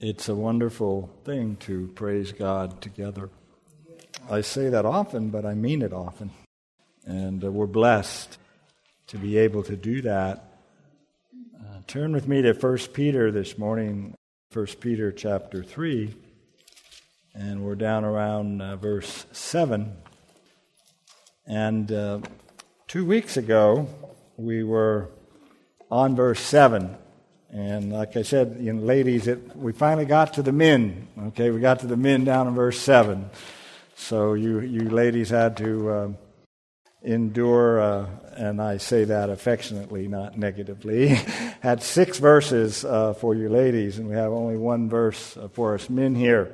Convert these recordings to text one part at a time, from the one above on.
It's a wonderful thing to praise God together. I say that often, but I mean it often. And uh, we're blessed to be able to do that. Uh, turn with me to 1 Peter this morning, 1 Peter chapter 3, and we're down around uh, verse 7. And uh, two weeks ago, we were on verse 7. And like I said, you know, ladies, it, we finally got to the men. Okay, we got to the men down in verse 7. So you, you ladies had to uh, endure, uh, and I say that affectionately, not negatively, had six verses uh, for you ladies, and we have only one verse uh, for us men here.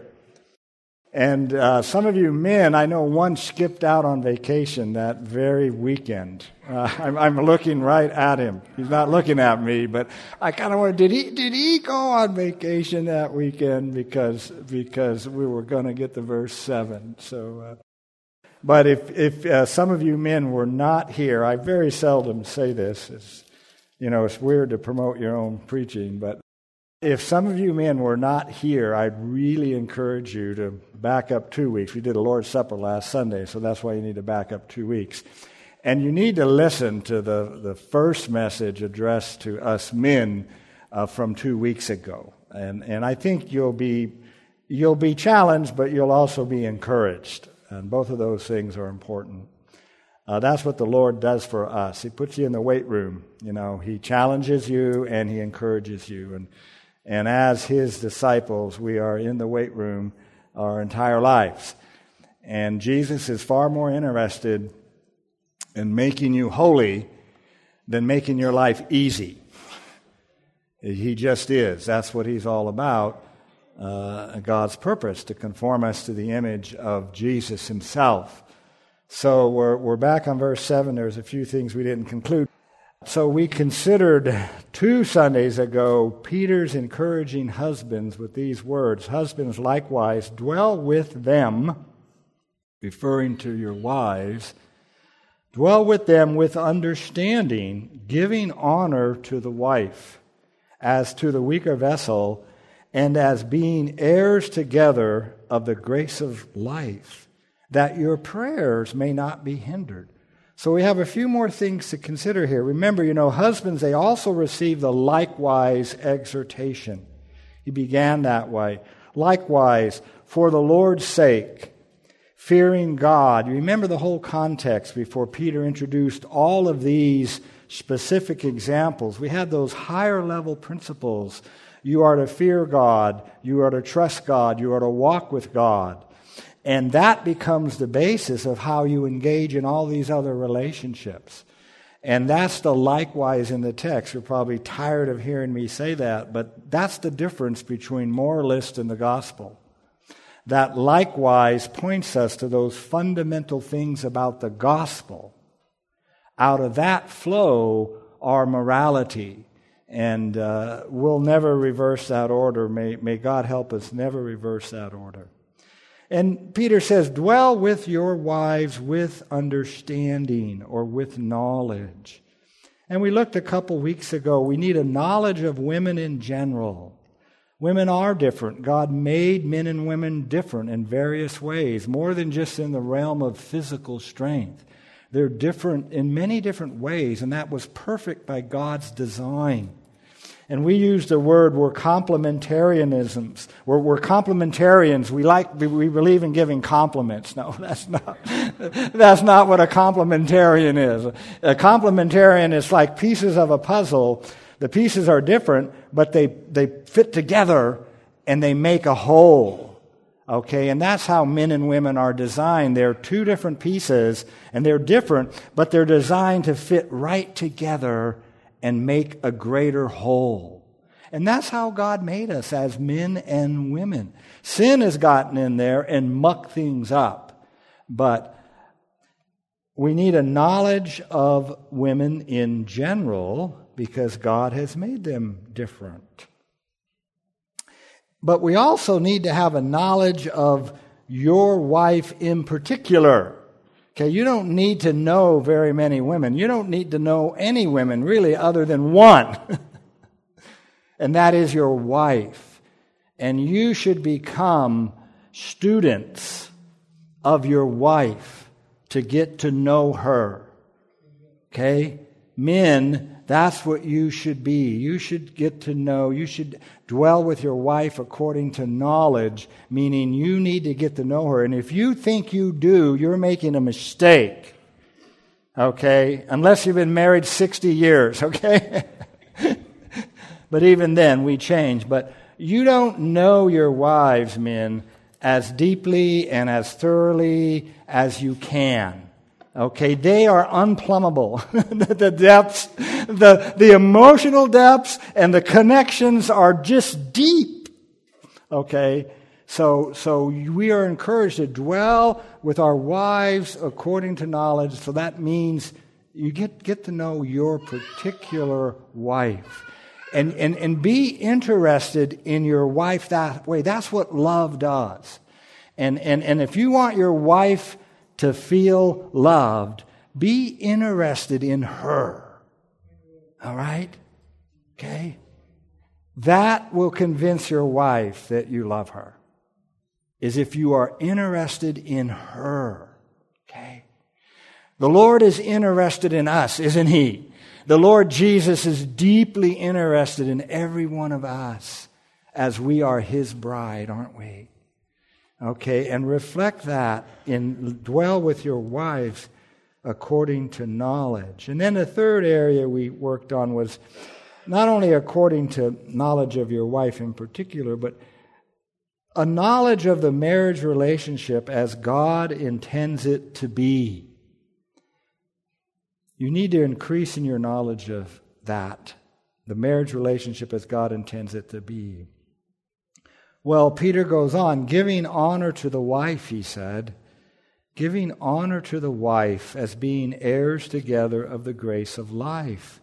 And uh, some of you men, I know one skipped out on vacation that very weekend. Uh, I'm, I'm, looking right at him. He's not looking at me, but I kind of wonder, did he, did he go on vacation that weekend because, because we were going to get the verse 7? So, uh, but if, if uh, some of you men were not here, I very seldom say this. It's, you know, it's weird to promote your own preaching, but if some of you men were not here, I'd really encourage you to back up two weeks. We did a Lord's Supper last Sunday, so that's why you need to back up two weeks. And you need to listen to the, the first message addressed to us men uh, from two weeks ago. And, and I think you'll be, you'll be challenged, but you'll also be encouraged. And both of those things are important. Uh, that's what the Lord does for us. He puts you in the weight room. You know, He challenges you and He encourages you. And and as his disciples, we are in the weight room our entire lives. And Jesus is far more interested in making you holy than making your life easy. He just is. That's what he's all about. Uh, God's purpose to conform us to the image of Jesus himself. So we're, we're back on verse 7. There's a few things we didn't conclude. So we considered two Sundays ago Peter's encouraging husbands with these words Husbands, likewise, dwell with them, referring to your wives, dwell with them with understanding, giving honor to the wife as to the weaker vessel, and as being heirs together of the grace of life, that your prayers may not be hindered. So we have a few more things to consider here. Remember, you know, husbands, they also receive the likewise exhortation. He began that way. Likewise, for the Lord's sake, fearing God. Remember the whole context before Peter introduced all of these specific examples. We had those higher level principles. You are to fear God. You are to trust God. You are to walk with God. And that becomes the basis of how you engage in all these other relationships. And that's the likewise in the text. You're probably tired of hearing me say that, but that's the difference between moralist and the gospel. That likewise points us to those fundamental things about the gospel. Out of that flow our morality. And uh, we'll never reverse that order. May, may God help us never reverse that order. And Peter says, dwell with your wives with understanding or with knowledge. And we looked a couple weeks ago, we need a knowledge of women in general. Women are different. God made men and women different in various ways, more than just in the realm of physical strength. They're different in many different ways, and that was perfect by God's design. And we use the word we're complementarianisms. We're, we're complementarians. We like, we believe in giving compliments. No, that's not, that's not what a complementarian is. A complementarian is like pieces of a puzzle. The pieces are different, but they, they fit together and they make a whole. Okay, and that's how men and women are designed. They're two different pieces and they're different, but they're designed to fit right together and make a greater whole. And that's how God made us as men and women. Sin has gotten in there and mucked things up. But we need a knowledge of women in general because God has made them different. But we also need to have a knowledge of your wife in particular. Okay, you don't need to know very many women. You don't need to know any women, really, other than one. and that is your wife. And you should become students of your wife to get to know her. Okay? Men, that's what you should be. You should get to know, you should dwell with your wife according to knowledge, meaning you need to get to know her. And if you think you do, you're making a mistake. Okay? Unless you've been married 60 years, okay? but even then, we change. But you don't know your wives, men, as deeply and as thoroughly as you can. Okay, they are unplumbable. the depths, the, the emotional depths and the connections are just deep. Okay, so, so we are encouraged to dwell with our wives according to knowledge. So that means you get, get to know your particular wife. And, and, and be interested in your wife that way. That's what love does. And, and, and if you want your wife to feel loved, be interested in her. All right? Okay? That will convince your wife that you love her is if you are interested in her. Okay? The Lord is interested in us, isn't He? The Lord Jesus is deeply interested in every one of us as we are His bride, aren't we? Okay, and reflect that in dwell with your wives according to knowledge. And then the third area we worked on was not only according to knowledge of your wife in particular, but a knowledge of the marriage relationship as God intends it to be. You need to increase in your knowledge of that, the marriage relationship as God intends it to be. Well, Peter goes on, giving honor to the wife, he said, giving honor to the wife as being heirs together of the grace of life.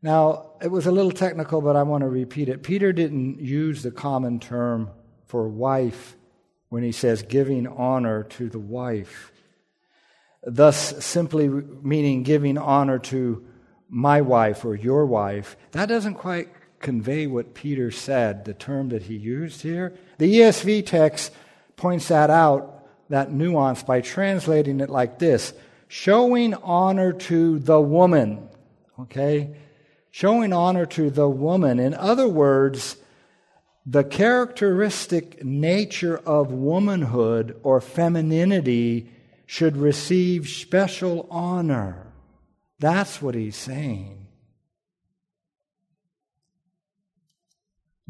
Now, it was a little technical, but I want to repeat it. Peter didn't use the common term for wife when he says giving honor to the wife. Thus, simply meaning giving honor to my wife or your wife, that doesn't quite convey what Peter said, the term that he used here. The ESV text points that out, that nuance, by translating it like this showing honor to the woman. Okay? Showing honor to the woman. In other words, the characteristic nature of womanhood or femininity should receive special honor. That's what he's saying.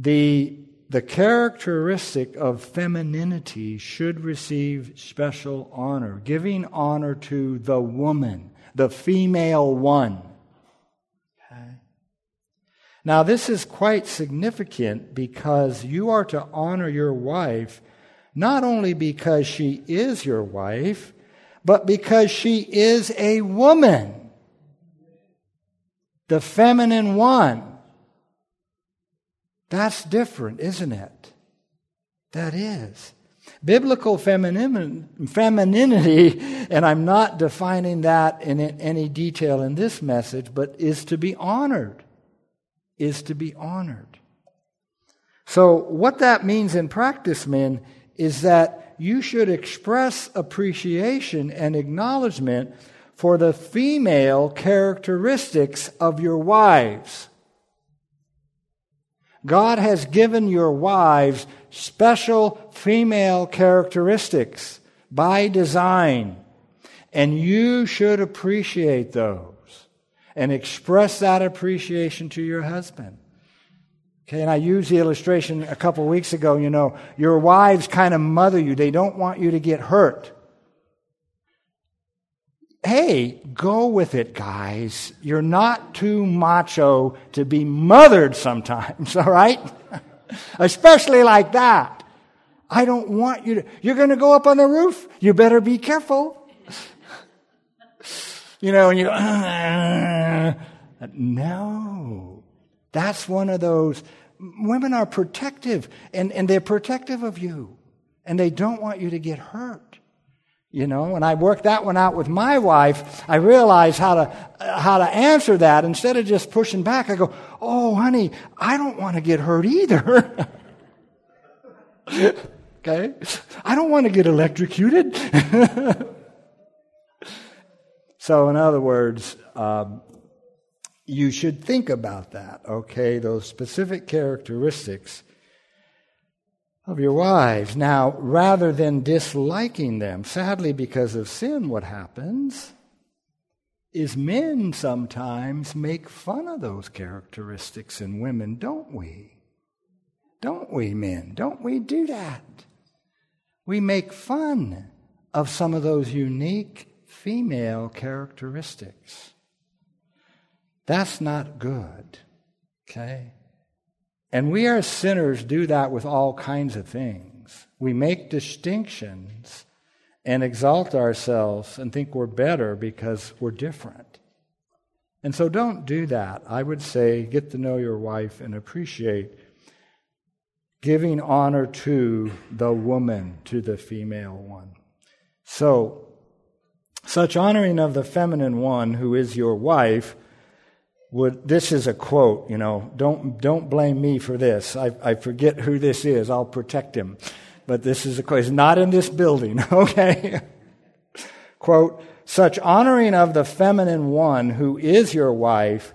The, the characteristic of femininity should receive special honor, giving honor to the woman, the female one. Okay. Now, this is quite significant because you are to honor your wife not only because she is your wife, but because she is a woman, the feminine one. That's different, isn't it? That is. Biblical femininity, and I'm not defining that in any detail in this message, but is to be honored is to be honored. So, what that means in practice, men, is that you should express appreciation and acknowledgement for the female characteristics of your wives. God has given your wives special female characteristics by design, and you should appreciate those and express that appreciation to your husband. Okay, and I used the illustration a couple weeks ago. You know, your wives kind of mother you, they don't want you to get hurt. Hey, go with it, guys. You're not too macho to be mothered sometimes, all right? Especially like that. I don't want you to, you're going to go up on the roof. You better be careful you know, and you go, no. That's one of those. Women are protective, and, and they're protective of you, and they don't want you to get hurt. You know, when I worked that one out with my wife. I realized how to how to answer that instead of just pushing back. I go, "Oh, honey, I don't want to get hurt either." okay? I don't want to get electrocuted. so, in other words, um, you should think about that, okay? Those specific characteristics of your wives. Now, rather than disliking them, sadly, because of sin, what happens is men sometimes make fun of those characteristics in women, don't we? Don't we, men? Don't we do that? We make fun of some of those unique female characteristics. That's not good, okay? And we as sinners do that with all kinds of things. We make distinctions and exalt ourselves and think we're better because we're different. And so don't do that. I would say get to know your wife and appreciate giving honor to the woman, to the female one. So, such honoring of the feminine one who is your wife would this is a quote you know don't don't blame me for this. I, I forget who this is. I'll protect him. But this is a quote. It's not in this building okay? Quote such honoring of the feminine one who is your wife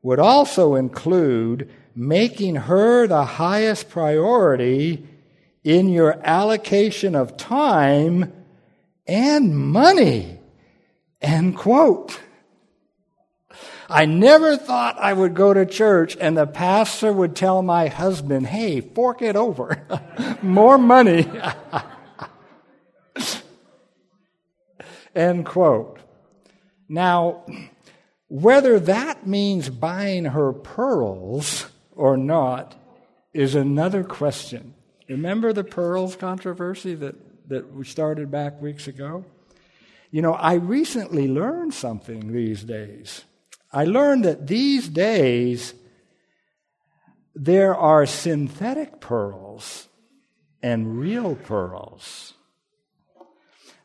would also include making her the highest priority in your allocation of time and money. End quote I never thought I would go to church and the pastor would tell my husband, hey, fork it over. More money. End quote. Now, whether that means buying her pearls or not is another question. Remember the pearls controversy that, that we started back weeks ago? You know, I recently learned something these days. I learned that these days there are synthetic pearls and real pearls.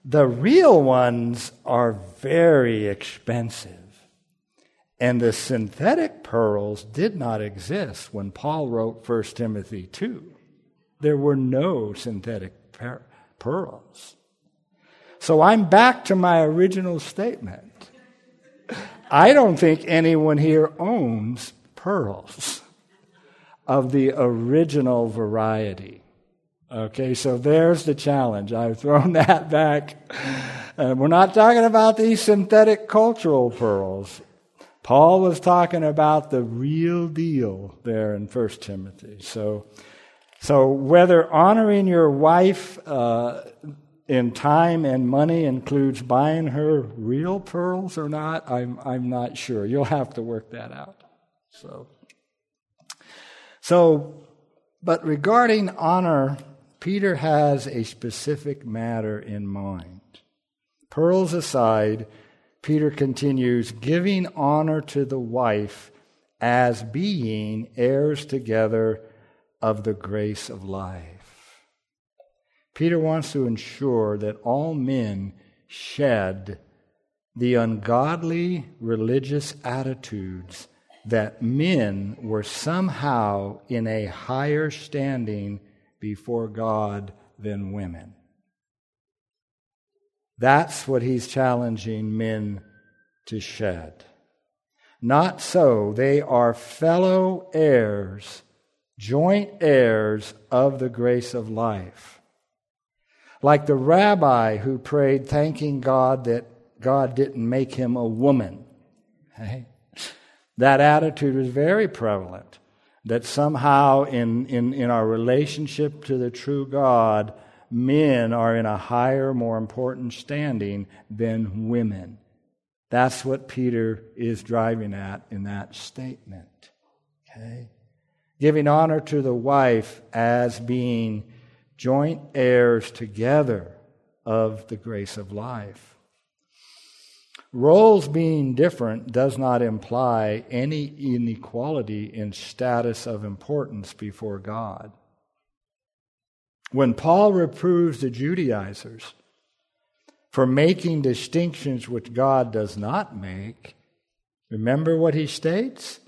The real ones are very expensive. And the synthetic pearls did not exist when Paul wrote 1 Timothy 2. There were no synthetic pearls. So I'm back to my original statement. I don't think anyone here owns pearls of the original variety. Okay, so there's the challenge. I've thrown that back. Uh, we're not talking about these synthetic cultural pearls. Paul was talking about the real deal there in 1 Timothy. So, so whether honoring your wife uh, in time and money includes buying her real pearls or not, I'm, I'm not sure. You'll have to work that out. So, so, but regarding honor, Peter has a specific matter in mind. Pearls aside, Peter continues giving honor to the wife as being heirs together of the grace of life. Peter wants to ensure that all men shed the ungodly religious attitudes that men were somehow in a higher standing before God than women. That's what he's challenging men to shed. Not so. They are fellow heirs, joint heirs of the grace of life. Like the rabbi who prayed thanking God that God didn't make him a woman. Okay? That attitude was very prevalent. That somehow in, in, in our relationship to the true God, men are in a higher, more important standing than women. That's what Peter is driving at in that statement. Okay? Giving honor to the wife as being joint heirs together of the grace of life. Roles being different does not imply any inequality in status of importance before God. When Paul reproves the Judaizers for making distinctions which God does not make, remember what he states?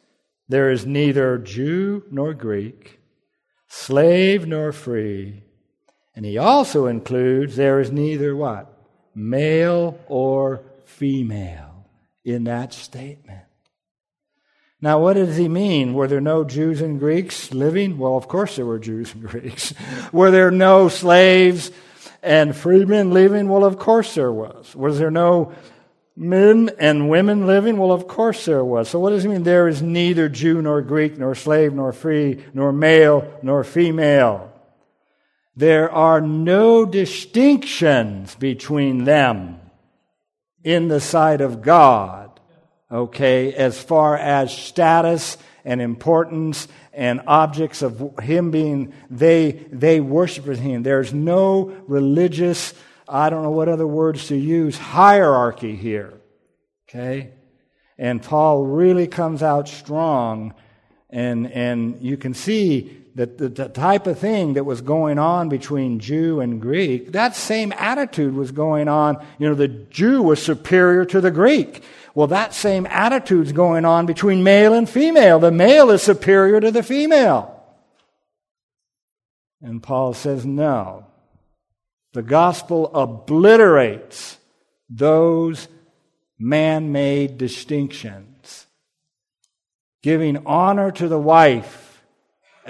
There is neither Jew nor Greek, slave nor free And he also includes there is neither what? Male or female in that statement. Now, what does he mean? Were there no Jews and Greeks living? Well, of course there were Jews and Greeks. were there no slaves and freemen living? Well, of course there was. Was there no men and women living? Well, of course there was. So what does he mean? There is neither Jew nor Greek, nor slave, nor free, nor male, nor female. There are no distinctions between them in the sight of God okay, as far as status and importance and objects of him being, they, they worship him. There's no religious, I don't know what other words to use, hierarchy here, okay? And Paul really comes out strong, and, and you can see that the, the, type of thing that was going on between Jew and Greek, that same attitude was going on. You know, the Jew was superior to the Greek. Well, that same attitude's going on between male and female. The male is superior to the female. And Paul says, no. The gospel obliterates those man made distinctions, giving honor to the wife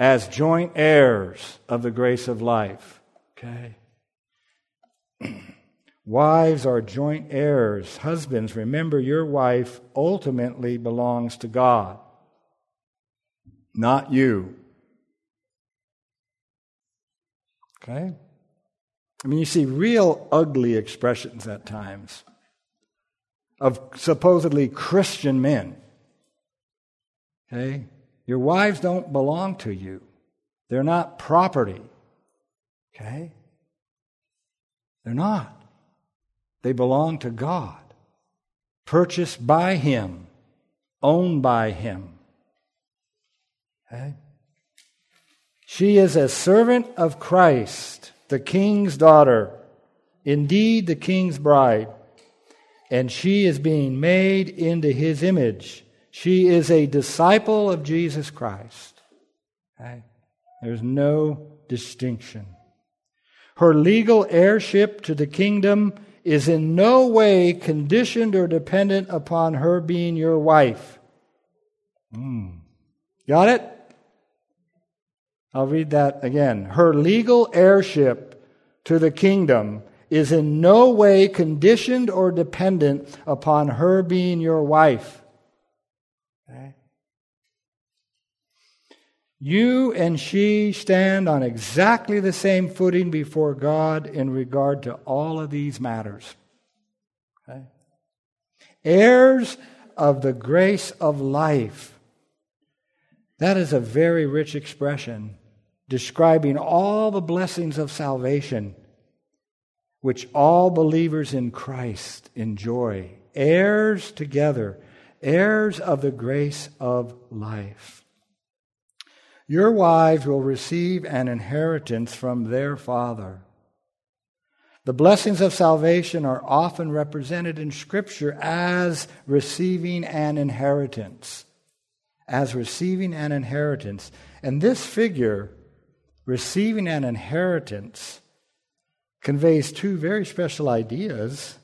as joint heirs of the grace of life. Okay? Wives are joint heirs. Husbands, remember your wife ultimately belongs to God, not you. Okay? I mean, you see real ugly expressions at times of supposedly Christian men. Okay? Your wives don't belong to you, they're not property. Okay? They're not. They belong to God, purchased by Him, owned by Him. Okay? She is a servant of Christ, the King's daughter, indeed the King's bride, and she is being made into His image. She is a disciple of Jesus Christ. Okay? There's no distinction. Her legal heirship to the kingdom is in no way conditioned or dependent upon her being your wife. Mm. Got it? I'll read that again. Her legal heirship to the kingdom is in no way conditioned or dependent upon her being your wife. Okay? You and she stand on exactly the same footing before God in regard to all of these matters. Okay? Heirs of the grace of life. That is a very rich expression describing all the blessings of salvation which all believers in Christ enjoy. Heirs together, heirs of the grace of life. Your wives will receive an inheritance from their father. The blessings of salvation are often represented in Scripture as receiving an inheritance. As receiving an inheritance. And this figure, receiving an inheritance, conveys two very special ideas.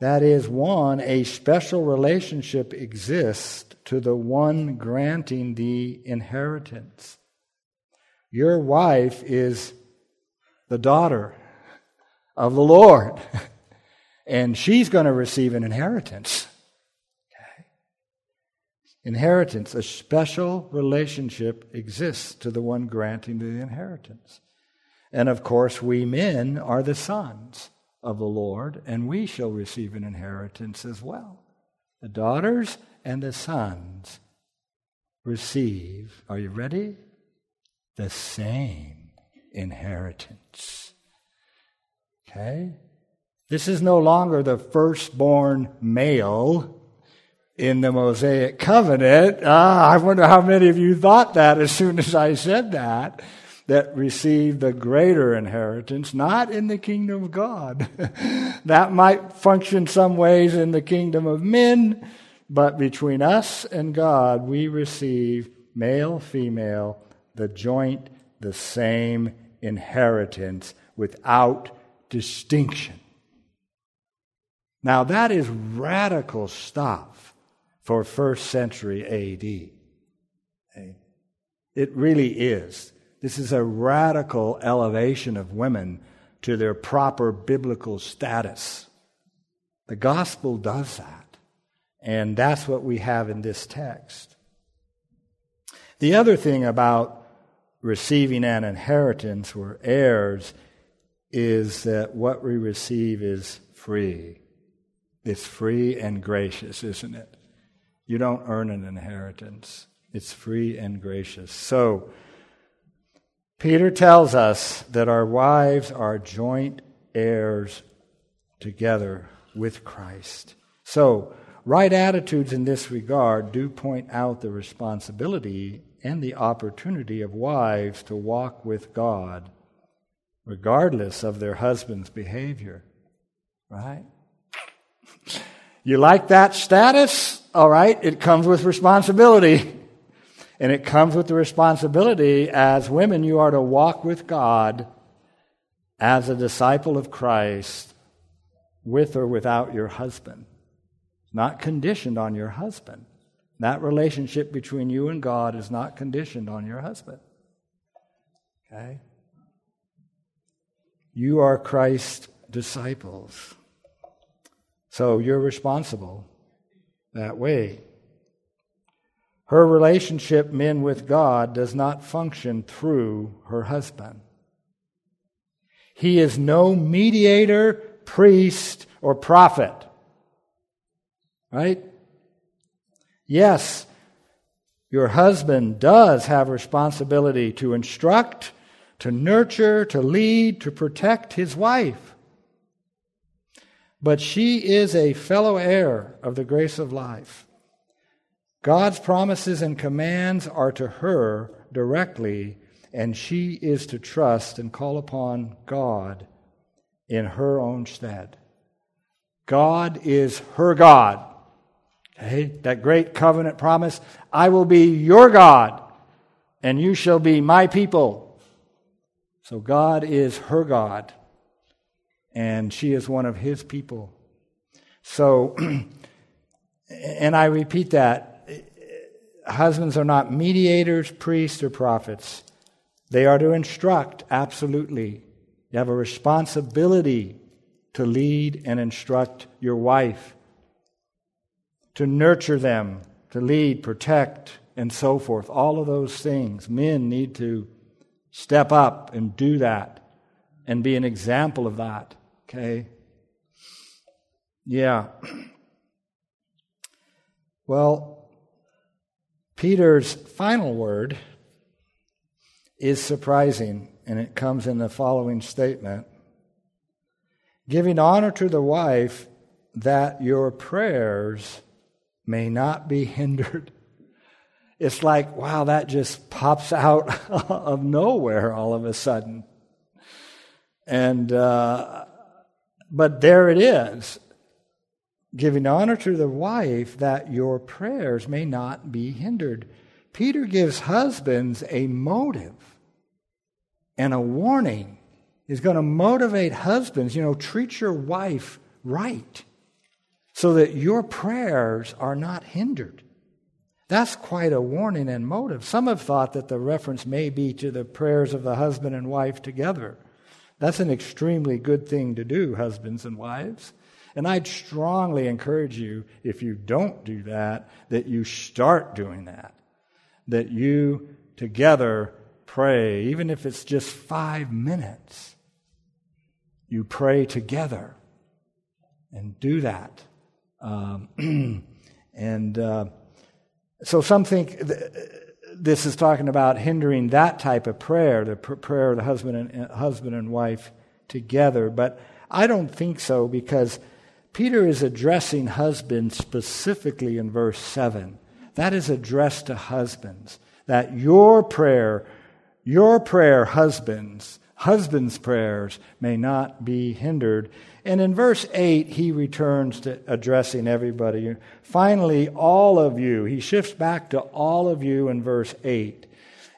That is, one, a special relationship exists to the one granting the inheritance. Your wife is the daughter of the Lord, and she's going to receive an inheritance. Okay? Inheritance, a special relationship exists to the one granting the inheritance. And of course, we men are the sons of the Lord, and we shall receive an inheritance as well. The daughters and the sons receive, are you ready? The same inheritance. Okay? This is no longer the firstborn male in the Mosaic covenant. Ah, I wonder how many of you thought that as soon as I said that, that receive the greater inheritance, not in the kingdom of God. that might function some ways in the kingdom of men, but between us and God, we receive male, female, the joint, the same inheritance without distinction. Now, that is radical stuff for first century AD. It really is. This is a radical elevation of women to their proper biblical status. The gospel does that. And that's what we have in this text. The other thing about receiving an inheritance or heirs is that what we receive is free. It's free and gracious, isn't it? You don't earn an inheritance. It's free and gracious. So, Peter tells us that our wives are joint heirs together with Christ. So, right attitudes in this regard do point out the responsibility and the opportunity of wives to walk with God, regardless of their husband's behavior. Right? You like that status? All right, it comes with responsibility. And it comes with the responsibility as women, you are to walk with God as a disciple of Christ with or without your husband. Not conditioned on your husband. That relationship between you and God is not conditioned on your husband. Okay? You are Christ's disciples. So you're responsible that way. Her relationship, men with God, does not function through her husband. He is no mediator, priest, or prophet. Right? Yes, your husband does have responsibility to instruct, to nurture, to lead, to protect his wife. But she is a fellow heir of the grace of life. God's promises and commands are to her directly, and she is to trust and call upon God in her own stead. God is her God. Okay? That great covenant promise I will be your God, and you shall be my people. So God is her God, and she is one of his people. So, and I repeat that husbands are not mediators, priests, or prophets. They are to instruct, absolutely. You have a responsibility to lead and instruct your wife, to nurture them, to lead, protect, and so forth. All of those things. Men need to step up and do that and be an example of that. Okay? Yeah. Well, Peter's final word is surprising, and it comes in the following statement Giving honor to the wife that your prayers may not be hindered. It's like, wow, that just pops out of nowhere all of a sudden. And, uh, but there it is giving honor to the wife that your prayers may not be hindered. Peter gives husbands a motive and a warning. He's going to motivate husbands, you know, treat your wife right so that your prayers are not hindered. That's quite a warning and motive. Some have thought that the reference may be to the prayers of the husband and wife together. That's an extremely good thing to do, husbands and wives. And I'd strongly encourage you, if you don't do that, that you start doing that. That you together pray, even if it's just five minutes. You pray together and do that. Um, and uh, so some think this is talking about hindering that type of prayer, the pr- prayer of the husband and, husband and wife together. But I don't think so because Peter is addressing husbands specifically in verse 7. That is addressed to husbands. That your prayer, your prayer, husbands, husbands' prayers may not be hindered. And in verse 8, he returns to addressing everybody. Finally, all of you, he shifts back to all of you in verse 8.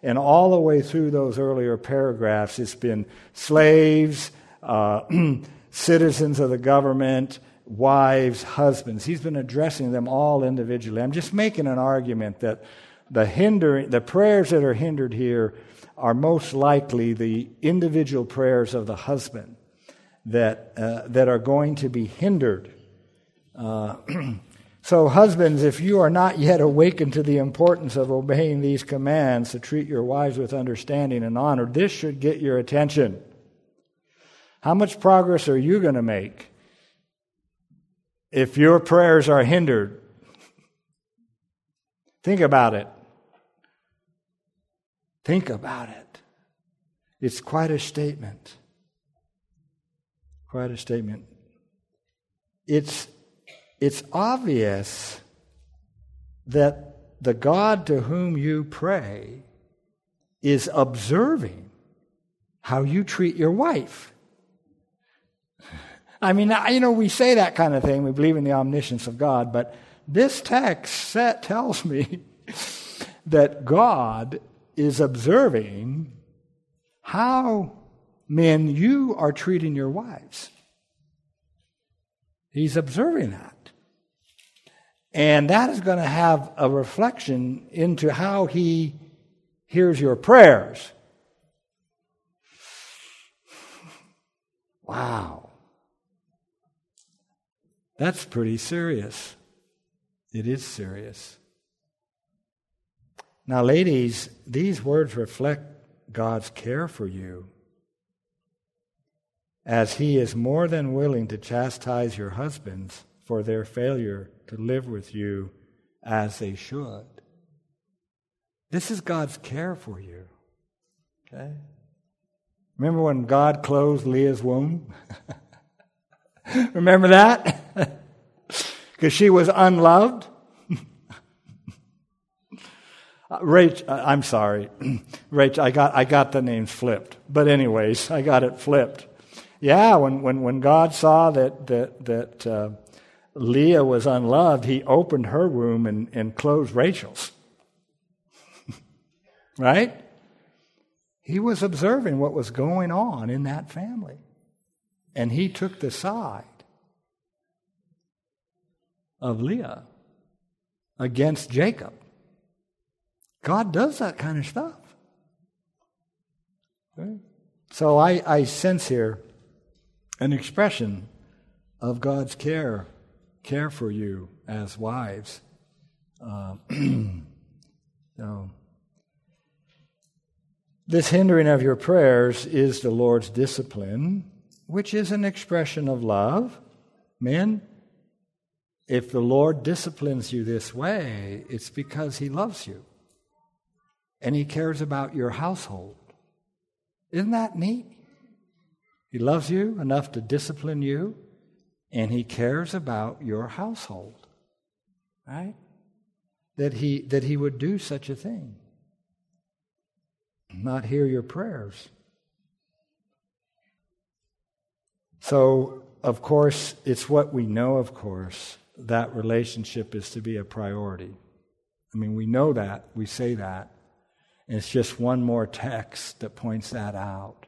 And all the way through those earlier paragraphs, it's been slaves, uh, citizens of the government, wives, husbands. He's been addressing them all individually. I'm just making an argument that the hindering, the prayers that are hindered here are most likely the individual prayers of the husband that, uh, that are going to be hindered. Uh, so, husbands, if you are not yet awakened to the importance of obeying these commands to treat your wives with understanding and honor, this should get your attention. How much progress are you going to make if your prayers are hindered? Think about it. Think about it. It's quite a statement. Quite a statement. It's, it's obvious that the God to whom you pray is observing how you treat your wife. I mean, you know, we say that kind of thing. We believe in the omniscience of God, but this text tells me that God is observing how, men, you are treating your wives. He's observing that. And that is going to have a reflection into how he hears your prayers. Wow. That's pretty serious. It is serious. Now, ladies, these words reflect God's care for you, as He is more than willing to chastise your husbands for their failure to live with you as they should. This is God's care for you. Okay? Remember when God closed Leah's womb? Remember that? Because she was unloved? Rach, I'm sorry, Rach. I got I got the names flipped, but anyways, I got it flipped. Yeah, when when when God saw that that that uh, Leah was unloved, He opened her womb and and closed Rachel's. right? He was observing what was going on in that family, and He took the side of Leah against Jacob. God does that kind of stuff. Okay? So I, I sense here an expression of God's care, care for you as wives. Uh, so, this hindering of your prayers is the Lord's discipline, which is an expression of love. Men, if the Lord disciplines you this way, it's because He loves you and He cares about your household. Isn't that neat? He loves you enough to discipline you, and He cares about your household. Right? That He, that he would do such a thing. Not hear your prayers. So, of course, it's what we know, of course, that relationship is to be a priority. I mean, we know that, we say that. It's just one more text that points that out.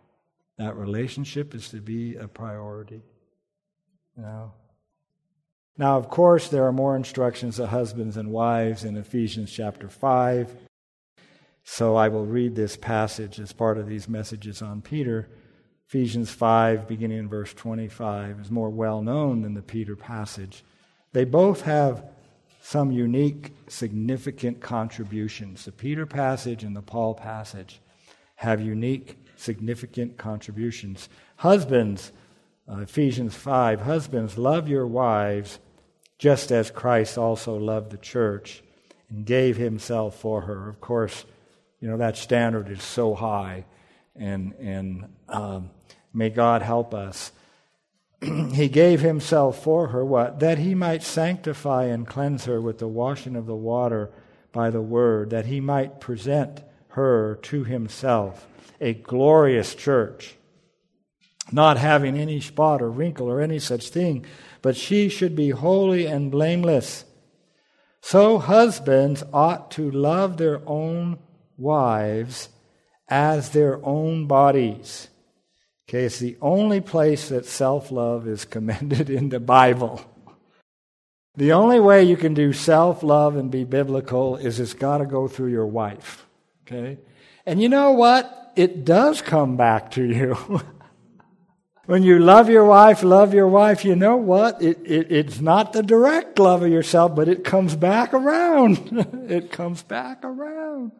That relationship is to be a priority. You know? Now, of course, there are more instructions to husbands and wives in Ephesians chapter 5. So I will read this passage as part of these messages on Peter. Ephesians 5, beginning in verse 25, is more well known than the Peter passage. They both have some unique, significant contributions. The Peter passage and the Paul passage have unique, significant contributions. Husbands, uh, Ephesians 5, husbands, love your wives just as Christ also loved the church and gave himself for her. Of course, you know, that standard is so high, and, and um, may God help us he gave himself for her what? That he might sanctify and cleanse her with the washing of the water by the word, that he might present her to himself, a glorious church, not having any spot or wrinkle or any such thing, but she should be holy and blameless. So husbands ought to love their own wives as their own bodies. Okay, it's the only place that self love is commended in the Bible. The only way you can do self love and be biblical is it's got to go through your wife. Okay? And you know what? It does come back to you. when you love your wife, love your wife, you know what? It, it, it's not the direct love of yourself, but it comes back around. it comes back around.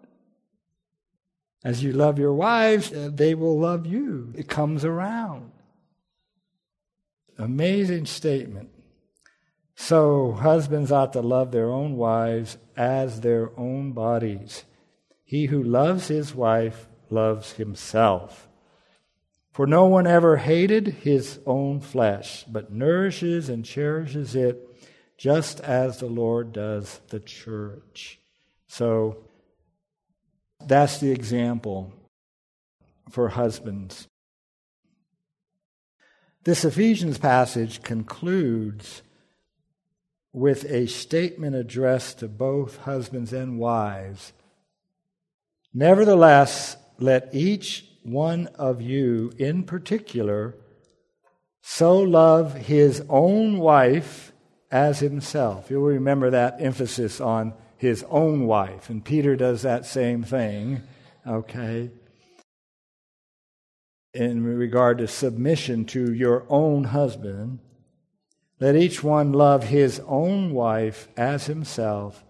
As you love your wives, they will love you. It comes around. Amazing statement. So, husbands ought to love their own wives as their own bodies. He who loves his wife loves himself. For no one ever hated his own flesh, but nourishes and cherishes it, just as the Lord does the church. So, that's the example for husbands. This Ephesians passage concludes with a statement addressed to both husbands and wives. Nevertheless, let each one of you in particular so love his own wife as himself. You'll remember that emphasis on his own wife. And Peter does that same thing, okay? In regard to submission to your own husband, let each one love his own wife as himself,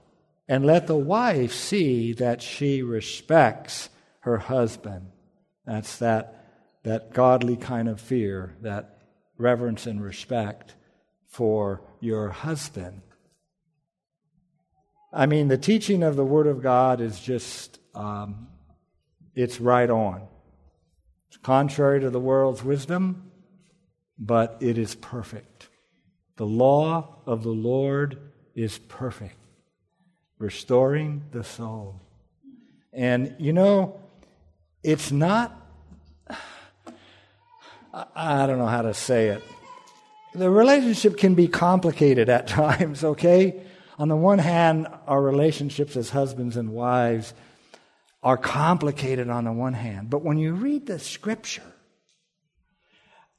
and let the wife see that she respects her husband. That's that, that godly kind of fear, that reverence and respect for your husband. I mean, the teaching of the Word of God is just, um, it's right on. It's contrary to the world's wisdom, but it is perfect. The law of the Lord is perfect, restoring the soul. And you know, it's not, I don't know how to say it. The relationship can be complicated at times, okay? On the one hand, our relationships as husbands and wives are complicated on the one hand, but when you read the scripture,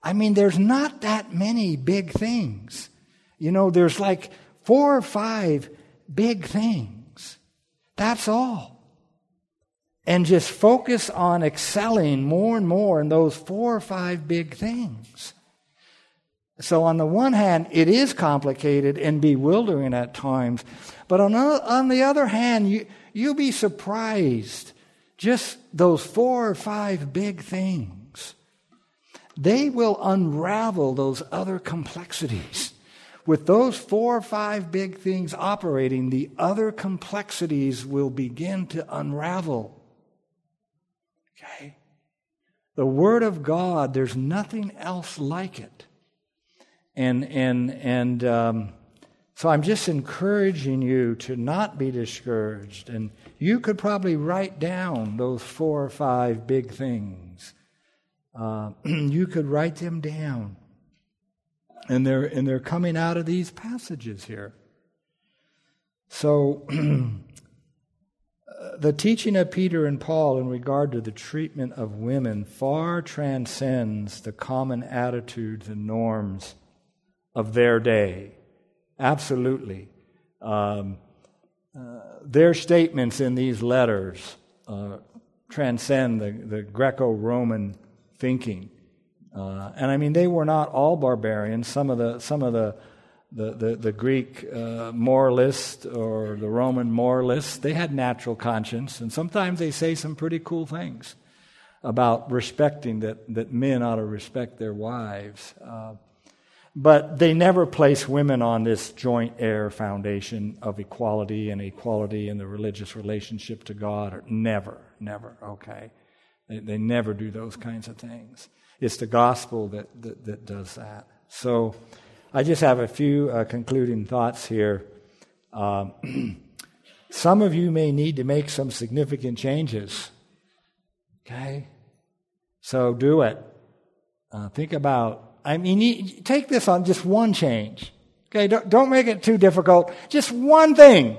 I mean, there's not that many big things. You know, there's like four or five big things. That's all. And just focus on excelling more and more in those four or five big things. So, on the one hand, it is complicated and bewildering at times. But on, on the other hand, you, you'll be surprised. Just those four or five big things, they will unravel those other complexities. With those four or five big things operating, the other complexities will begin to unravel. Okay? The Word of God, there's nothing else like it. And, and, and um, so I'm just encouraging you to not be discouraged. And you could probably write down those four or five big things. Uh, you could write them down. And they're, and they're coming out of these passages here. So, the teaching of Peter and Paul in regard to the treatment of women far transcends the common attitudes and norms of their day. Absolutely. Um, uh, their statements in these letters uh, transcend the, the Greco Roman thinking. Uh, and I mean, they were not all barbarians. Some of the, some of the, the, the, the Greek uh, moralists or the Roman moralists, they had natural conscience. And sometimes they say some pretty cool things about respecting that, that men ought to respect their wives. Uh, but they never place women on this joint heir foundation of equality and equality in the religious relationship to God. Never, never, okay? They, they never do those kinds of things. It's the gospel that, that, that does that. So I just have a few uh, concluding thoughts here. Um, some of you may need to make some significant changes. Okay? So do it. Uh, think about I mean, you, take this on just one change. Okay, don't, don't make it too difficult. Just one thing.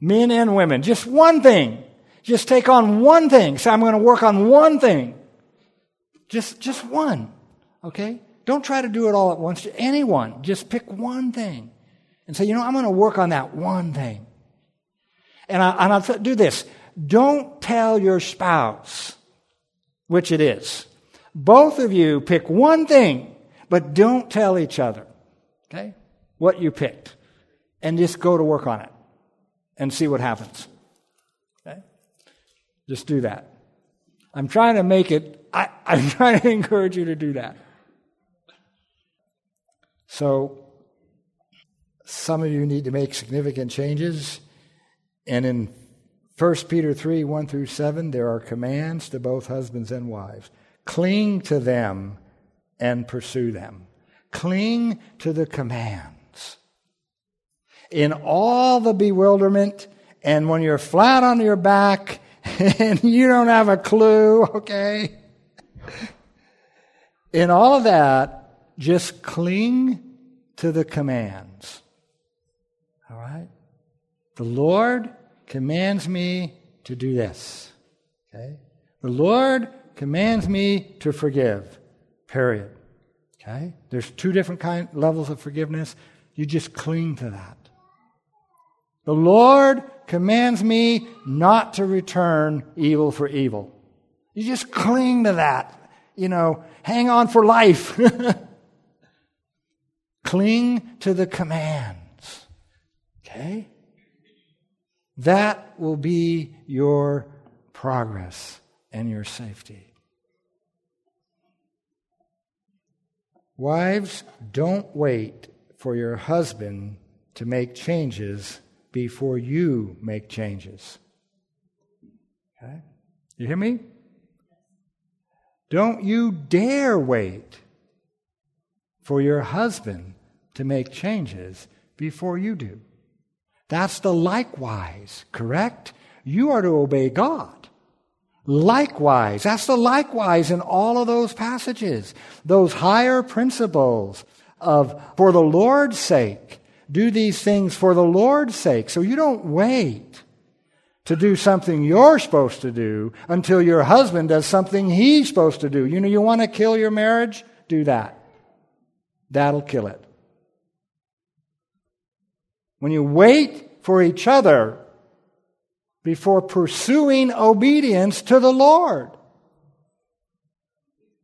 Men and women, just one thing. Just take on one thing. Say, I'm going to work on one thing. Just, just one. Okay? Don't try to do it all at once. to Anyone. Just pick one thing and say, you know, I'm going to work on that one thing. And, I, and I'll do this. Don't tell your spouse which it is. Both of you pick one thing, but don't tell each other, okay, what you picked. And just go to work on it and see what happens. Okay? Just do that. I'm trying to make it, I, I'm trying to encourage you to do that. So, some of you need to make significant changes. And in 1 Peter 3 1 through 7, there are commands to both husbands and wives. Cling to them and pursue them. Cling to the commands. In all the bewilderment, and when you're flat on your back and you don't have a clue, okay? In all of that, just cling to the commands. All right? The Lord commands me to do this. Okay? The Lord commands me to forgive. Period. Okay? There's two different kind levels of forgiveness. You just cling to that. The Lord commands me not to return evil for evil. You just cling to that. You know, hang on for life. cling to the commands. Okay? That will be your progress and your safety. Wives, don't wait for your husband to make changes before you make changes. Okay? You hear me? Don't you dare wait for your husband to make changes before you do. That's the likewise, correct? You are to obey God. Likewise, that's the likewise in all of those passages. Those higher principles of for the Lord's sake. Do these things for the Lord's sake. So you don't wait to do something you're supposed to do until your husband does something he's supposed to do. You know, you want to kill your marriage? Do that. That'll kill it. When you wait for each other before pursuing obedience to the Lord,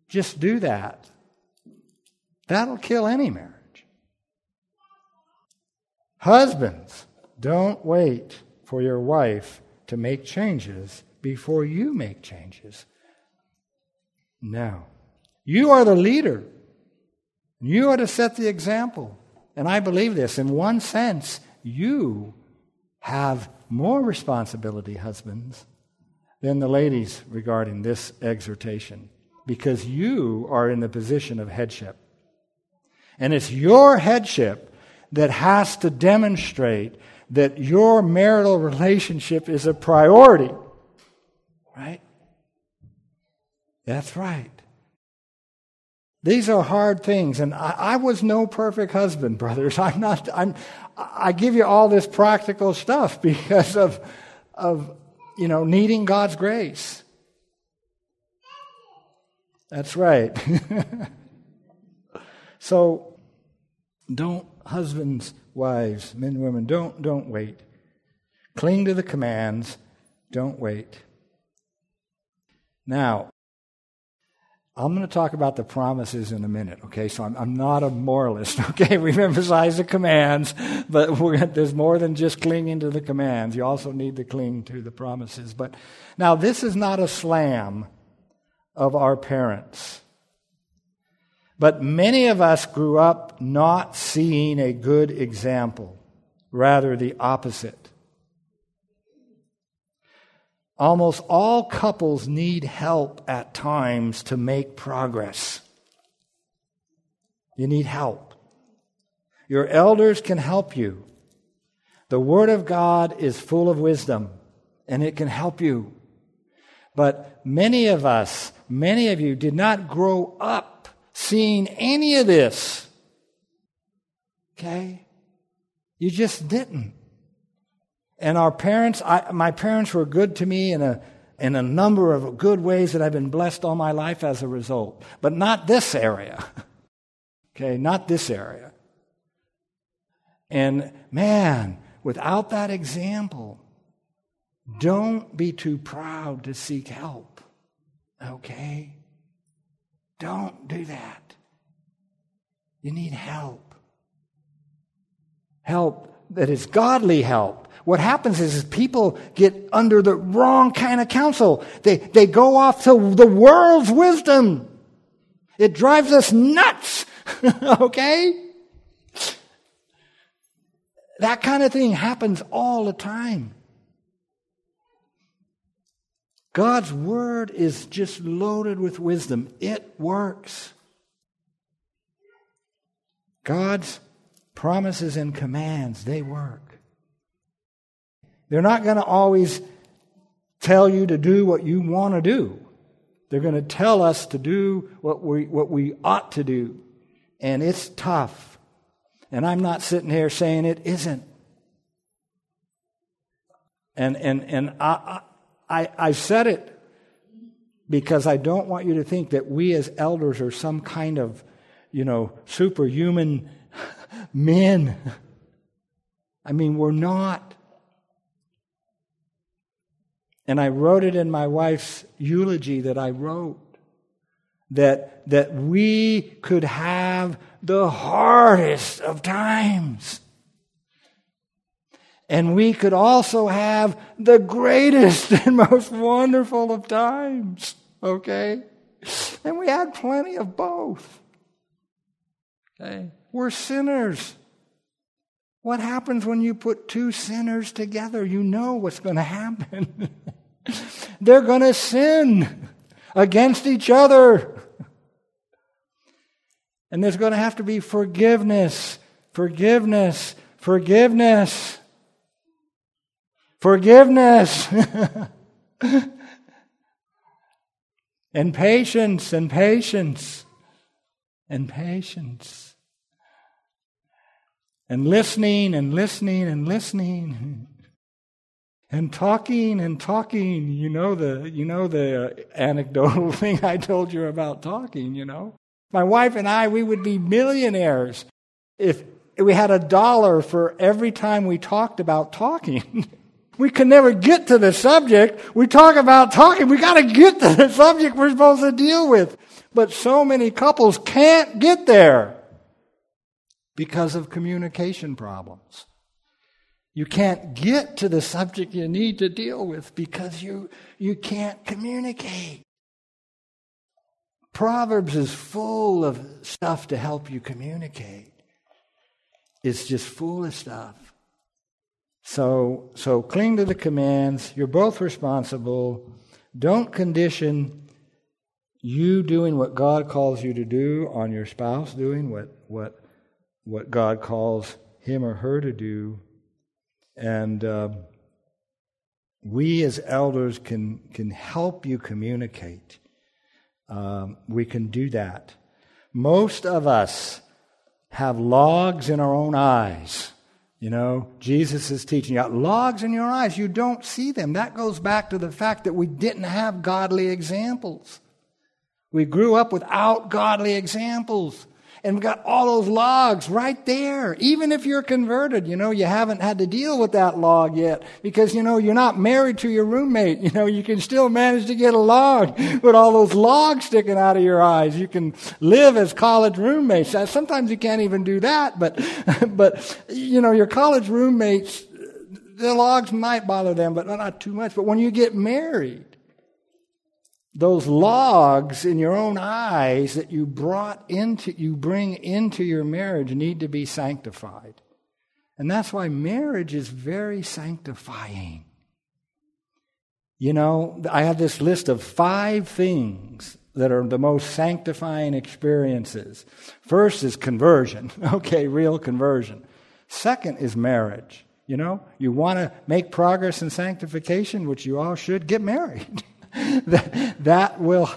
just do that. That'll kill any marriage. Husbands, don't wait for your wife to make changes before you make changes. No. You are the leader. You are to set the example. And I believe this. In one sense, you have more responsibility, husbands, than the ladies regarding this exhortation, because you are in the position of headship. And it's your headship that has to demonstrate that your marital relationship is a priority. Right? That's right. These are hard things, and I, I, was no perfect husband, brothers. I'm not. I'm. I give you all this practical stuff because of, of, you know, needing God's grace. That's right. so, don't husbands, wives, men, women, don't don't wait. Cling to the commands. Don't wait. Now, I'm going to talk about the promises in a minute, okay? So I'm, I'm not a moralist, okay? We emphasize the commands, but there's more than just clinging to the commands. You also need to cling to the promises. But now, this is not a slam of our parents. But many of us grew up not seeing a good example, rather, the opposite. Almost all couples need help at times to make progress. You need help. Your elders can help you. The Word of God is full of wisdom, and it can help you. But many of us, many of you, did not grow up seeing any of this. Okay? You just didn't. And our parents, I, my parents were good to me in a, in a number of good ways that I've been blessed all my life as a result. But not this area. okay, not this area. And man, without that example, don't be too proud to seek help. Okay? Don't do that. You need help. Help that is godly help. What happens is, is people get under the wrong kind of counsel. They, they go off to the world's wisdom. It drives us nuts. okay? That kind of thing happens all the time. God's word is just loaded with wisdom. It works. God's promises and commands, they work. They're not going to always tell you to do what you want to do. They're going to tell us to do what we, what we ought to do. And it's tough. And I'm not sitting here saying it isn't. And, and, and I, I, I said it because I don't want you to think that we as elders are some kind of, you know, superhuman men. I mean, we're not. And I wrote it in my wife's eulogy that I wrote that, that we could have the hardest of times. And we could also have the greatest and most wonderful of times. Okay? And we had plenty of both. Okay? We're sinners. What happens when you put two sinners together? You know what's going to happen. They're going to sin against each other. And there's going to have to be forgiveness, forgiveness, forgiveness. Forgiveness. and patience and patience and patience. And listening and listening and listening. And talking and talking. You know the you know the uh, anecdotal thing I told you about talking, you know. My wife and I, we would be millionaires if we had a dollar for every time we talked about talking. we can never get to the subject. We talk about talking. We got to get to the subject we're supposed to deal with. But so many couples can't get there because of communication problems. You can't get to the subject you need to deal with because you, you can't communicate. Proverbs is full of stuff to help you communicate. It's just full of stuff. So, so cling to the commands. You're both responsible. Don't condition you doing what God calls you to do on your spouse doing what, what, what God calls him or her to do. And uh, we as elders can, can help you communicate. Um, we can do that. Most of us have logs in our own eyes you know, Jesus is teaching you logs in your eyes, you don't see them. That goes back to the fact that we didn't have godly examples. We grew up without godly examples. And we've got all those logs right there. Even if you're converted, you know, you haven't had to deal with that log yet because, you know, you're not married to your roommate. You know, you can still manage to get along with all those logs sticking out of your eyes. You can live as college roommates. Uh, sometimes you can't even do that, but, but, you know, your college roommates, the logs might bother them, but not too much. But when you get married, those logs in your own eyes that you brought into you bring into your marriage need to be sanctified. And that's why marriage is very sanctifying. You know i have this list of five things that are the most sanctifying experiences. First is conversion. Okay real conversion. Second is marriage. You know you want to make progress in sanctification which you all should get married that, that, will,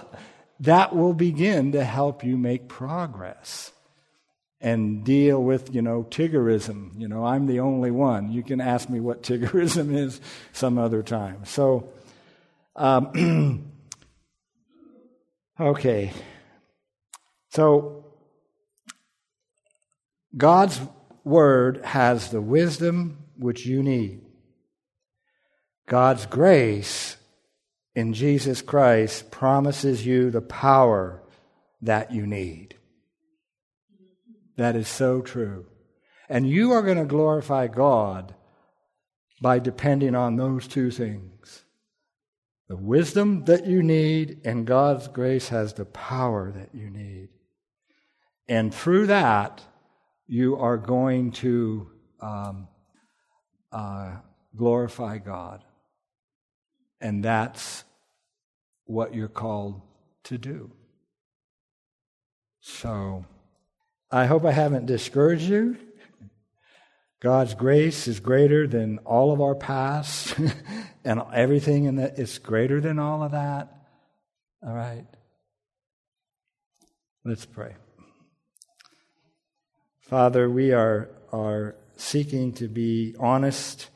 that will begin to help you make progress. and deal with, you know, Tiggerism. You know, I'm the only one. You can ask me what Tiggerism is some other time. So, um, okay. So, God's Word has the wisdom which you need. God's grace in Jesus Christ promises you the power that you need. That is so true. And you are going to glorify God by depending on those two things the wisdom that you need, and God's grace has the power that you need. And through that, you are going to um, uh, glorify God. And that's what you're called to do. So. I hope I haven't discouraged you. God's grace is greater than all of our past, and everything in that is greater than all of that. All right. Let's pray. Father, we are, are seeking to be honest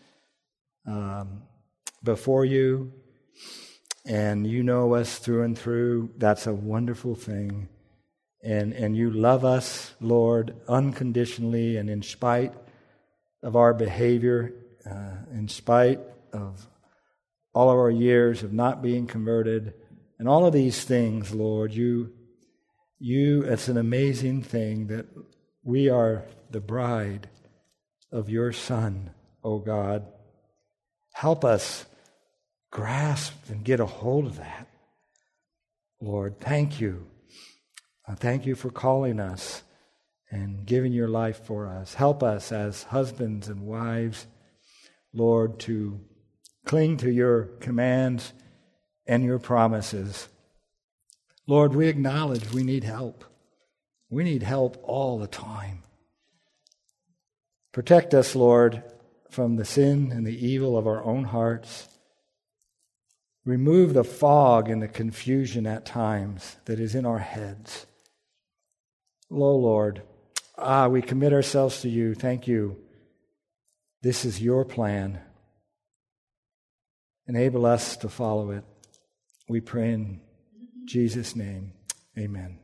um, before you, and you know us through and through. That's a wonderful thing and, and you love us, Lord, unconditionally and in spite of our behavior, uh, in spite of all of our years of not being converted, and all of these things, Lord, you, you, it's an amazing thing that we are the bride of your Son, O God. Help us grasp and get a hold of that. Lord, thank you I thank you for calling us and giving your life for us. Help us as husbands and wives, Lord, to cling to your commands and your promises. Lord, we acknowledge we need help. We need help all the time. Protect us, Lord, from the sin and the evil of our own hearts. Remove the fog and the confusion at times that is in our heads. Lo, Lord, ah, we commit ourselves to you. Thank you. This is your plan. Enable us to follow it. We pray in Jesus' name. Amen.